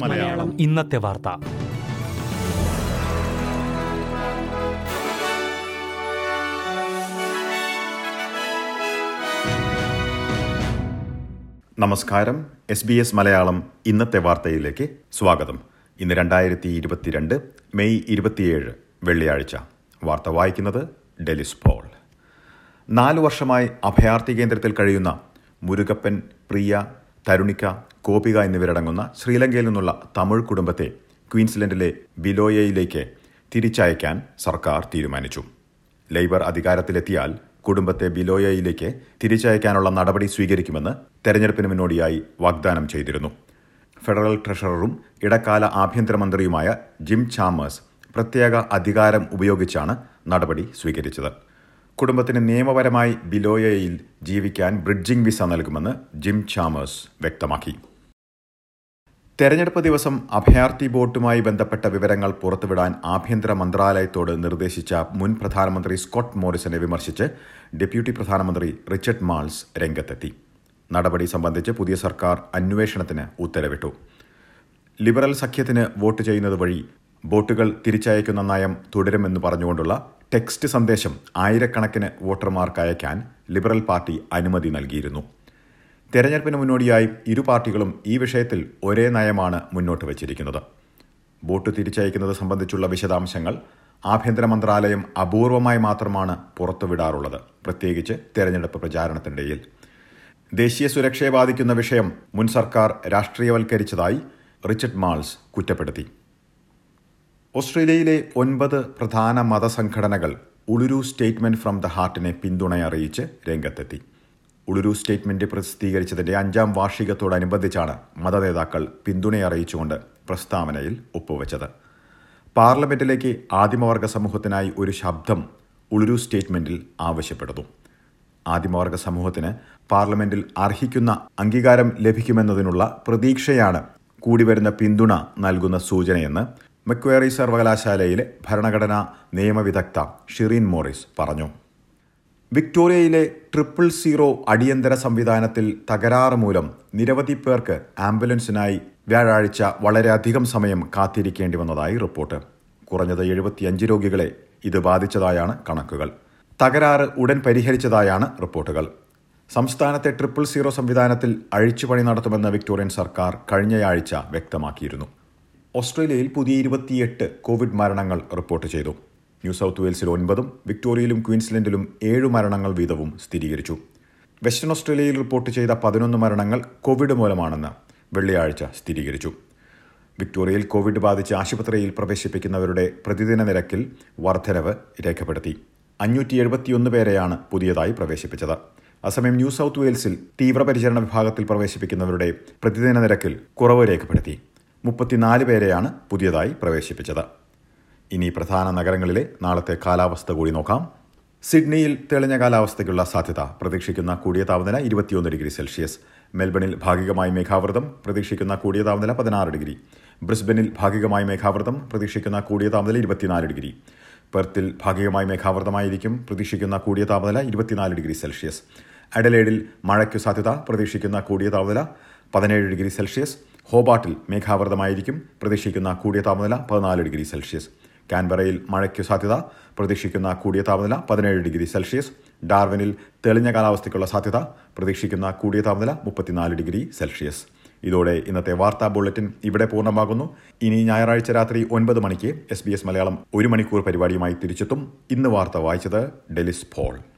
മലയാളം. ഇന്നത്തെ വാർത്ത. നമസ്കാരം. എസ് ബി എസ് മലയാളം ഇന്നത്തെ വാർത്തയിലേക്ക് സ്വാഗതം. ഇന്ന് രണ്ടായിരത്തി ഇരുപത്തിരണ്ട് മെയ് ഇരുപത്തിയേഴ് വെള്ളിയാഴ്ച. വാർത്ത വായിക്കുന്നത് ഡെലിസ് പോൾ. നാലു വർഷമായി അഭയാർത്ഥി കേന്ദ്രത്തിൽ കഴിയുന്ന മുരുകപ്പൻ പ്രിയ തരുണിക്ക കോപിക എന്നിവരടങ്ങുന്ന ശ്രീലങ്കയിൽ നിന്നുള്ള തമിഴ് കുടുംബത്തെ ക്വീൻസ്ലൻഡിലെ ബിലോയയിലേക്ക് തിരിച്ചയക്കാൻ സർക്കാർ തീരുമാനിച്ചു. ലേബർ അധികാരത്തിലെത്തിയാൽ കുടുംബത്തെ ബിലോയയിലേക്ക് തിരിച്ചയക്കാനുള്ള നടപടി സ്വീകരിക്കുമെന്ന് തെരഞ്ഞെടുപ്പിന് മുന്നോടിയായി വാഗ്ദാനം ചെയ്തിരുന്നു. ഫെഡറൽ ട്രഷററും ഇടക്കാല ആഭ്യന്തരമന്ത്രിയുമായ ജിം ചാമേഴ്സ് പ്രത്യേക അധികാരം ഉപയോഗിച്ചാണ് നടപടി സ്വീകരിച്ചത്. കുടുംബത്തിന് നിയമപരമായി ബിലോയയിൽ ജീവിക്കാൻ ബ്രിഡ്ജിംഗ് വിസ നൽകുമെന്ന് ജിം ചാമേഴ്സ് വ്യക്തമാക്കി. തെരഞ്ഞെടുപ്പ് ദിവസം അഭയാർത്ഥി ബോട്ടുമായി ബന്ധപ്പെട്ട വിവരങ്ങൾ പുറത്തുവിടാൻ ആഭ്യന്തര മന്ത്രാലയത്തോട് നിർദ്ദേശിച്ച മുൻ പ്രധാനമന്ത്രി സ്കോട്ട് മോറിസനെ വിമർശിച്ച് ഡെപ്യൂട്ടി പ്രധാനമന്ത്രി റിച്ചർഡ് മാൾസ് രംഗത്തെത്തി. നടപടി സംബന്ധിച്ച് പുതിയ സർക്കാർ അന്വേഷണത്തിന് ഉത്തരവിട്ടു. ലിബറൽ സഖ്യത്തിന് വോട്ട് ചെയ്യുന്നത് വഴി ബോട്ടുകൾ തിരിച്ചയക്കുന്ന നയം തുടരുമെന്ന് പറഞ്ഞുകൊണ്ടുള്ള ടെക്സ്റ്റ് സന്ദേശം ആയിരക്കണക്കിന് വോട്ടർമാർക്ക് അയക്കാൻ ലിബറൽ പാർട്ടി അനുമതി നൽകിയിരുന്നു. തെരഞ്ഞെടുപ്പിന് മുന്നോടിയായി ഇരു പാർട്ടികളും ഈ വിഷയത്തിൽ ഒരേ നയമാണ് മുന്നോട്ട് വച്ചിരിക്കുന്നത്. വോട്ട് തിരിച്ചയക്കുന്നത് സംബന്ധിച്ചുള്ള വിശദാംശങ്ങൾ ആഭ്യന്തര മന്ത്രാലയം അപൂർവമായി മാത്രമാണ് പുറത്തുവിടാറുള്ളത് പ്രത്യേകിച്ച് തെരഞ്ഞെടുപ്പ് പ്രചാരണത്തിനിടയിൽ ദേശീയ സുരക്ഷയെ ബാധിക്കുന്ന വിഷയം മുൻ സർക്കാർ രാഷ്ട്രീയവൽക്കരിച്ചതായി റിച്ചർഡ് മാൾസ് കുറ്റപ്പെടുത്തി. ഓസ്ട്രേലിയയിലെ ഒൻപത് പ്രധാന മതസംഘടനകൾ ഉളുരു സ്റ്റേറ്റ്മെന്റ് ഫ്രം ദ ഹാർട്ടിനെ പിന്തുണയറിയിച്ച് രംഗത്തെത്തി. ഉളുരു സ്റ്റേറ്റ്മെന്റ് പ്രസിദ്ധീകരിച്ചതിന്റെ അഞ്ചാം വാർഷികത്തോടനുബന്ധിച്ചാണ് മതനേതാക്കൾ പിന്തുണയറിയിച്ചുകൊണ്ട് പ്രസ്താവനയിൽ ഒപ്പുവെച്ചത്. പാർലമെന്റിലേക്ക് ആദിമവർഗ സമൂഹത്തിനായി ഒരു ശബ്ദം ഉളുരു സ്റ്റേറ്റ്മെന്റിൽ ആവശ്യപ്പെടുന്നു. ആദിമവർഗ സമൂഹത്തിന് പാർലമെന്റിൽ അർഹിക്കുന്ന അംഗീകാരം ലഭിക്കുമെന്നതിനുള്ള പ്രതീക്ഷയാണ് കൂടിവരുന്ന പിന്തുണ നൽകുന്ന സൂചനയെന്ന് മക്വേറി സർവകലാശാലയിലെ ഭരണഘടനാ നിയമവിദഗ്ധ ഷിറീൻ മോറിസ് പറഞ്ഞു. വിക്ടോറിയയിലെ ട്രിപ്പിൾ സീറോ അടിയന്തര സംവിധാനത്തിൽ തകരാറ് മൂലം നിരവധി പേർക്ക് ആംബുലൻസിനായി വ്യാഴാഴ്ച വളരെയധികം സമയം കാത്തിരിക്കേണ്ടി വന്നതായി റിപ്പോർട്ട്. കുറഞ്ഞത് എഴുപത്തിയഞ്ച് രോഗികളെ ഇത് ബാധിച്ചതായാണ് കണക്കുകൾ. തകരാറ് ഉടൻ പരിഹരിച്ചതായാണ് റിപ്പോർട്ടുകൾ. സംസ്ഥാനത്തെ ട്രിപ്പിൾ സീറോ സംവിധാനത്തിൽ അഴിച്ചുപണി നടത്തുമെന്ന് വിക്ടോറിയൻ സർക്കാർ കഴിഞ്ഞയാഴ്ച വ്യക്തമാക്കിയിരുന്നു. ഓസ്ട്രേലിയയിൽ പുതിയ ഇരുപത്തിയെട്ട് കോവിഡ് മരണങ്ങൾ റിപ്പോർട്ട് ചെയ്തു. ന്യൂ സൗത്ത് വെയിൽസിൽ ഒൻപതും വിക്ടോറിയയിലും ക്വീൻസ്ലൻഡിലും ഏഴ് മരണങ്ങൾ വീതവും സ്ഥിരീകരിച്ചു. വെസ്റ്റേൺ ഓസ്ട്രേലിയയിൽ റിപ്പോർട്ട് ചെയ്ത പതിനൊന്ന് മരണങ്ങൾ കോവിഡ് മൂലമാണെന്ന് വെള്ളിയാഴ്ച സ്ഥിരീകരിച്ചു. വിക്ടോറിയയിൽ കോവിഡ് ബാധിച്ച് ആശുപത്രിയിൽ പ്രവേശിപ്പിക്കുന്നവരുടെ പ്രതിദിന നിരക്കിൽ വർധനവ് രേഖപ്പെടുത്തി. അഞ്ഞൂറ്റി എഴുപത്തിയൊന്ന് പേരെയാണ് പുതിയതായി പ്രവേശിപ്പിച്ചത്. അസമയം ന്യൂ സൗത്ത് വെയിൽസിൽ തീവ്രപരിചരണ വിഭാഗത്തിൽ പ്രവേശിപ്പിക്കുന്നവരുടെ പ്രതിദിന നിരക്കിൽ കുറവ് രേഖപ്പെടുത്തി. മുപ്പത്തിനാല് പേരെയാണ് പുതിയതായി പ്രവേശിപ്പിച്ചത്. ഇനി പ്രധാന നഗരങ്ങളിലെ നാളത്തെ കാലാവസ്ഥ കൂടി നോക്കാം. സിഡ്നിയിൽ തെളിഞ്ഞ കാലാവസ്ഥയ്ക്കുള്ള സാധ്യത പ്രതീക്ഷിക്കുന്ന കൂടിയ താപനില ഇരുപത്തിയൊന്ന് ഡിഗ്രി സെൽഷ്യസ്. മെൽബണിൽ ഭാഗികമായി മേഘാവൃതം പ്രതീക്ഷിക്കുന്ന കൂടിയ താപനില പതിനാറ് ഡിഗ്രി. ബ്രിസ്ബനിൽ ഭാഗികമായി മേഘാവൃതം പ്രതീക്ഷിക്കുന്ന കൂടിയ താപനില ഇരുപത്തിനാല് ഡിഗ്രി. പെർത്തിൽ ഭാഗികമായി മേഘാവൃതമായിരിക്കും പ്രതീക്ഷിക്കുന്ന കൂടിയ താപനില ഇരുപത്തിനാല് ഡിഗ്രി സെൽഷ്യസ്. അഡലേഡിൽ മഴയ്ക്കു സാധ്യത പ്രതീക്ഷിക്കുന്ന കൂടിയ താപനില പതിനേഴ് ഡിഗ്രി സെൽഷ്യസ്. ഹോബാട്ടിൽ മേഘാവൃതമായിരിക്കും. പ്രതീക്ഷിക്കുന്ന കൂടിയ താപനില പതിനാല് ഡിഗ്രി സെൽഷ്യസ്. കാൻബറയിൽ മഴയ്ക്ക് സാധ്യത. പ്രതീക്ഷിക്കുന്ന കൂടിയ താപനില പതിനേഴ് ഡിഗ്രി സെൽഷ്യസ്. ഡാർവിനിൽ തെളിഞ്ഞ കാലാവസ്ഥയ്ക്കുള്ള സാധ്യത. പ്രതീക്ഷിക്കുന്ന കൂടിയ താപനില മുപ്പത്തിനാല് ഡിഗ്രി സെൽഷ്യസ്. ഇതോടെ ഇന്നത്തെ വാർത്താ ബുള്ളറ്റിൻ ഇവിടെ പൂർണമാകുന്നു. ഇനി ഞായറാഴ്ച രാത്രി ഒൻപത് മണിക്ക് എസ് ബി എസ് മലയാളം ഒരു മണിക്കൂർ പരിപാടിയുമായി തിരിച്ചെത്തും. ഇന്ന് വാർത്ത വായിച്ചത് ഡെലിസ് SBS